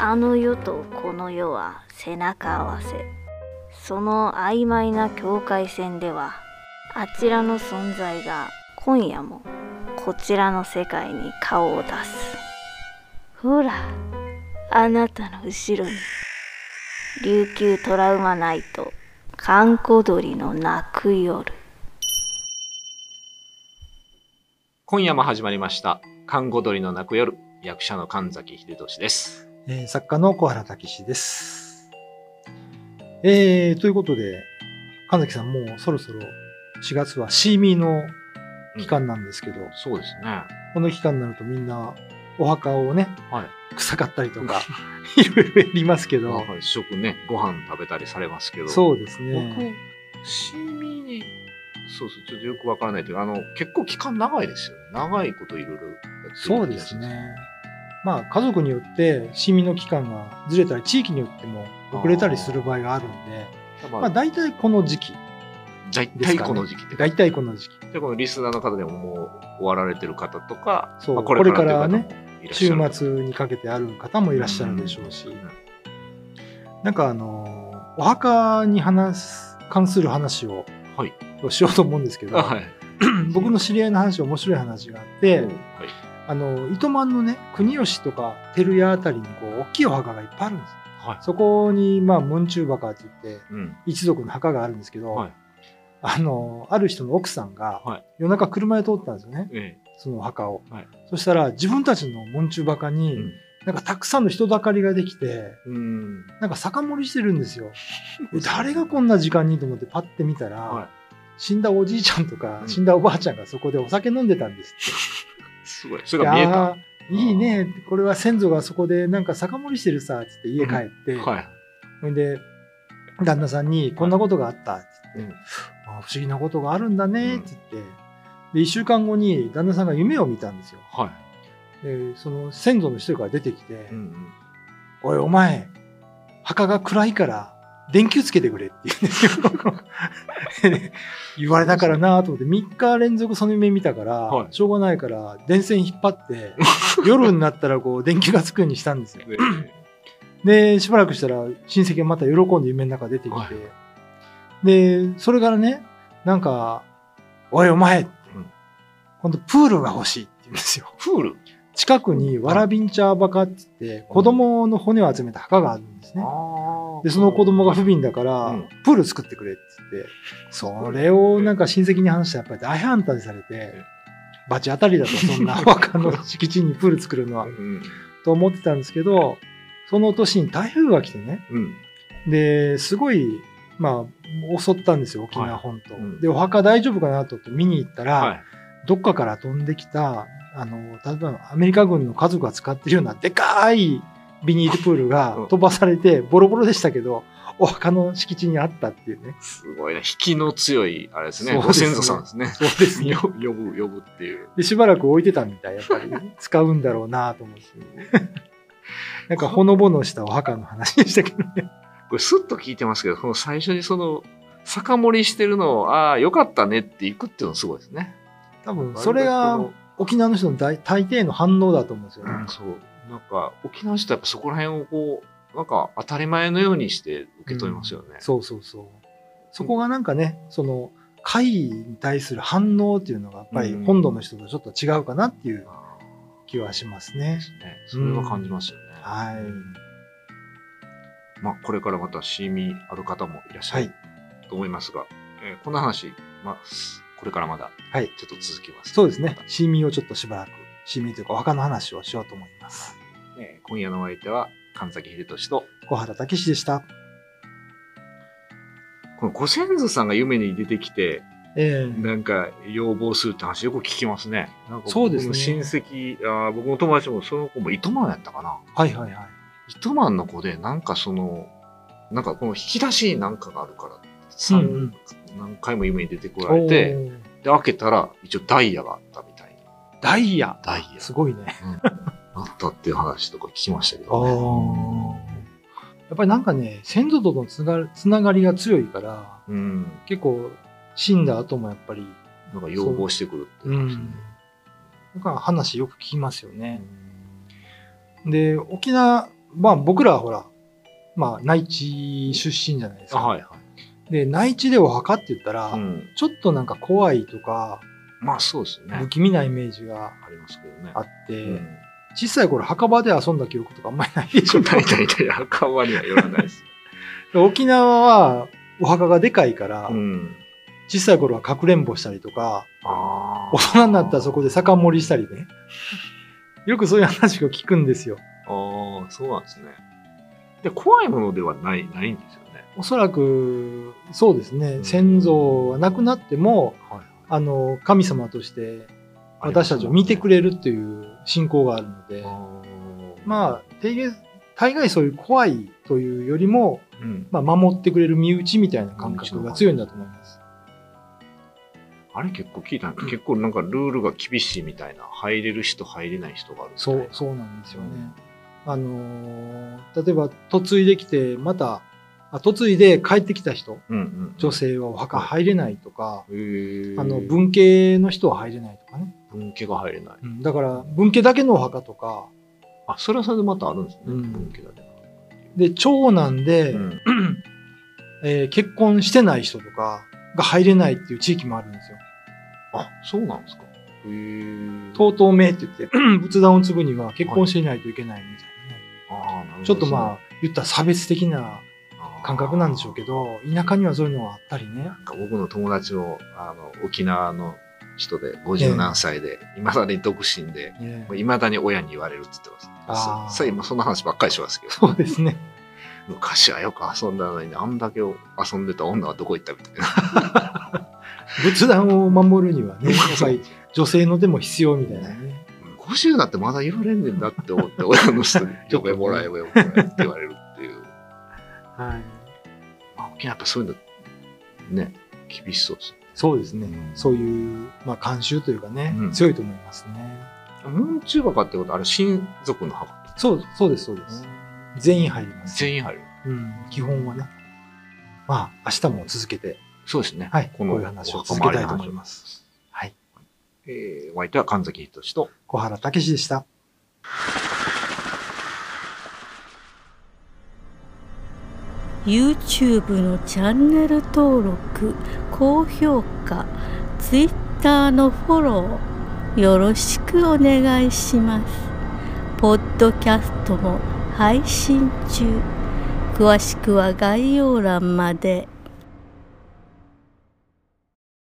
あの世とこの世は背中合わせ。その曖昧な境界線ではあちらの存在が今夜もこちらの世界に顔を出す。ほらあなたの後ろに琉球トラウマナイト閑古鳥の泣く夜。今夜も始まりました「看護鳥の泣く夜」役者の神崎秀俊です。えー作家の小原武史です。えー、ということで、神崎さんもうそろそろ4月はシーミーの期間なんですけど、そうですね。この期間になるとみんなお墓をね、はい。草刈ったりとか、いろいろやりますけど、はい食ね、ご飯食べたりされますけど。そうです僕ね。、シーミーに、そうそう、ちょっとよくわからないというか、あの、結構期間長いですよね。長いこといろいろやってるそうですね。まあ家族によってシーミーの期間がずれたり、地域によっても遅れたりする場合があるんで、まあ、まあ大体この時期、大体この時期大体この時期。でこのリスナーの方でももう終わられてる方とか、そうまあこれからっていう方もこいらっしゃる週末にかけてある方もいらっしゃるでしょうし、なんかあのお墓に話す関する話をはい。しようと思うんですけど、あはい。僕の知り合いの話面白い話があって、はい。あの糸満のね国吉とか照屋あたりにこう大きいお墓がいっぱいあるんですはい。そこにまあ文中墓って言ってうん。一族の墓があるんですけど、はいあのある人の奥さんがはい夜中車で通ったんですよねえそのお墓を、はいそしたら自分たちの文中墓に、うんなんかたくさんの人だかりができて、え。うん。なんか酒盛りしてるんですよ。で 誰がこんな時間にと思ってパッて見たら、はい死んだおじいちゃんとか、うん死んだおばあちゃんがそこでお酒飲んでたんですすごい。そ。れが見えた。いいね。これは先祖がそこでなんか酒盛りしてるさ、つって家帰って、はい。それで、旦那さんにこんなことがあった、つって、うんあ不思議なことがあるんだね、うんって言って、で、一週間後に旦那さんが夢を見たんですよ。はい。で、その先祖の一人から出てきて、うんうん。おい、お前、墓が暗いから、電球つけてくれって言うんですよ。で 言われたからなと思って、3日連続その夢見たから、はい。しょうがないから、電線引っ張って、夜になったらこう、電球がつくようにしたんですよ。でで、しばらくしたら、親戚がまた喜んで夢の中出てきて、はい。で、それからね、なんか、おい、お前、うん。今度プールが欲しいって言うんですよ。プール？近くにわらびんちゃー墓って言って、子供の骨を集めた墓があるんですね。あで、その子供が不憫だから、うんプール作ってくれって言って、それをなんか親戚に話したらやっぱり大反対されて、バチ当たりだと、そんなお墓の敷地にプール作るのはう、ん。と思ってたんですけど、その年に台風が来てね、うん。で、すごい、まあ、襲ったんですよ、沖縄本島。で、お墓大丈夫かなと思って見に行ったら、はい。どっかから飛んできた、あの、例えばアメリカ軍の家族が使ってるようなでかいビニールプールがうん飛ばされて、ボロボロでしたけど、お墓の敷地にあったっていうね。すごいね。引きの強い、あれですね。ご先祖さんですね。そうですね。呼ぶ、呼ぶっていう。で、しばらく置いてたみたい、やっぱり。使うんだろうなと思って。なんかほのぼのしたお墓の話でしたけどね。これスッと聞いてますけど、この最初にその、酒盛りしてるのを、ああ、よかったねっていくっていうのはすごいですね。多分、それが沖縄の人の大大抵の反応だと思うんですよね。そう。なんか、沖縄の人はやっぱそこら辺をこう、なんか当たり前のようにして受け止めますよね。そうそうそう。そこがなんかね、その、会に対する反応っていうのがやっぱりうん本土の人とちょっと違うかなっていうあ気はしますーねで。すね。それは感じますよね。はい。まあ、これからまたシーミーある方もいらっしゃるはい。と思いますが、えーこんな話、まあ、これからまだはい。ちょっと続きます。そうですね。シーミーをちょっとしばらく、シーミーというかお墓の話をしようと思います。えー今夜のお相手は神崎秀俊と、小原武史でした。このご先祖さんが夢に出てきて、ええなんか要望するって話よく聞きますね。なんかそうですね親戚、あー僕の友達もその子も糸満やったかな。はいはいはい。糸満の子で、なんかその、なんかこの引き出しになんかがあるから、うん三うん何回も夢に出てこられて、で、開けたら一応ダイヤがあったみたいな。ダイヤ。ダイヤ。すごいね。あったっていう話とか聞きましたけあどね。あ。やっぱりなんかね、先祖とのつがつながりが強いから、うん。結構死んだ後もやっぱり、なんか要望してくるってう言ってましたねん。だから話よく聞きますよね。で、沖縄まあ僕らはほら、まあ内地出身じゃないですか。はいはい。で、内地でお墓って言ったら、うん。ちょっとなんか怖いとか、まあそうですね。不気味なイメージがありますけどね。あって、うん。小さい頃墓場で遊んだ記憶とかあんまりないでしょ。大体大体墓場には寄らないです。沖縄はお墓がでかいから、うん。小さい頃はかくれんぼしたりとか、あ大人になったらそこで酒盛りしたりね。よくそういう話を聞くんですよ。ああ、そうなんですね。で、怖いものではない、ないんですよね。おそらく、そうですね、うん先祖は亡くなっても、はい。あの、神様として私たちを見てくれるっていう信仰があるので、まあ、大概、大概そういう怖いというよりも、あ、うん。まあ、守ってくれる身内みたいな感覚が強いんだと思います。あれ結構聞いた結構なんかルールが厳しいみたいな、入れる人、入れない人があるそう、そうなんですよね。あのー例えば、嫁いできて、また、あ嫁いで帰ってきた人、うんうん。女性はお墓入れないとか、あの、文系の人は入れないとかね。文家が入れない。うんだから、文系だけのお墓とか、あ、それはそれでまたあるんですね。うん文家だけで、長男で、うん えー結婚してない人とかが入れないっていう地域もあるんですよ。あ、そうなんですか。とうとう名って言って、仏壇を継ぐには結婚していないといけないみたいなね。あーなるほどちょっとまあ、言ったら差別的な感覚なんでしょうけど、田舎にはそういうのがあったりね僕の友達も、あの、沖縄の人で、50何歳で、いまだに独身で、ねいまだに親に言われるって言ってます。そさ今そんな話ばっかりしますけど、そうですね。昔はよく遊んだのに、あんだけ遊んでた女はどこ行ったみたいな。仏壇を守るにはね、やっぱり女性の手も必要みたいなね。50だってまだ言われんねんだって思って、親の人に、呼べもらえ、呼べもらえって言われる。はい。まあ、やっぱそういうの、ね、厳しそうですね。そうですね。そういう、まあ、慣習というかね、うん強いと思いますね。ムンチューバカってことはあれ親族の墓そう、そうです、そうです。全員入ります。全員入る。うん、基本はね。まあ、明日も続けて、そうですね。はい、ここのういう話を続けたいと思います。はい。えー、お相手は神崎仁と、小原武史でした。YouTube のチャンネル登録高評価 Twitter のフォローよろしくお願いしますポッドキャストも配信中詳しくは概要欄まで。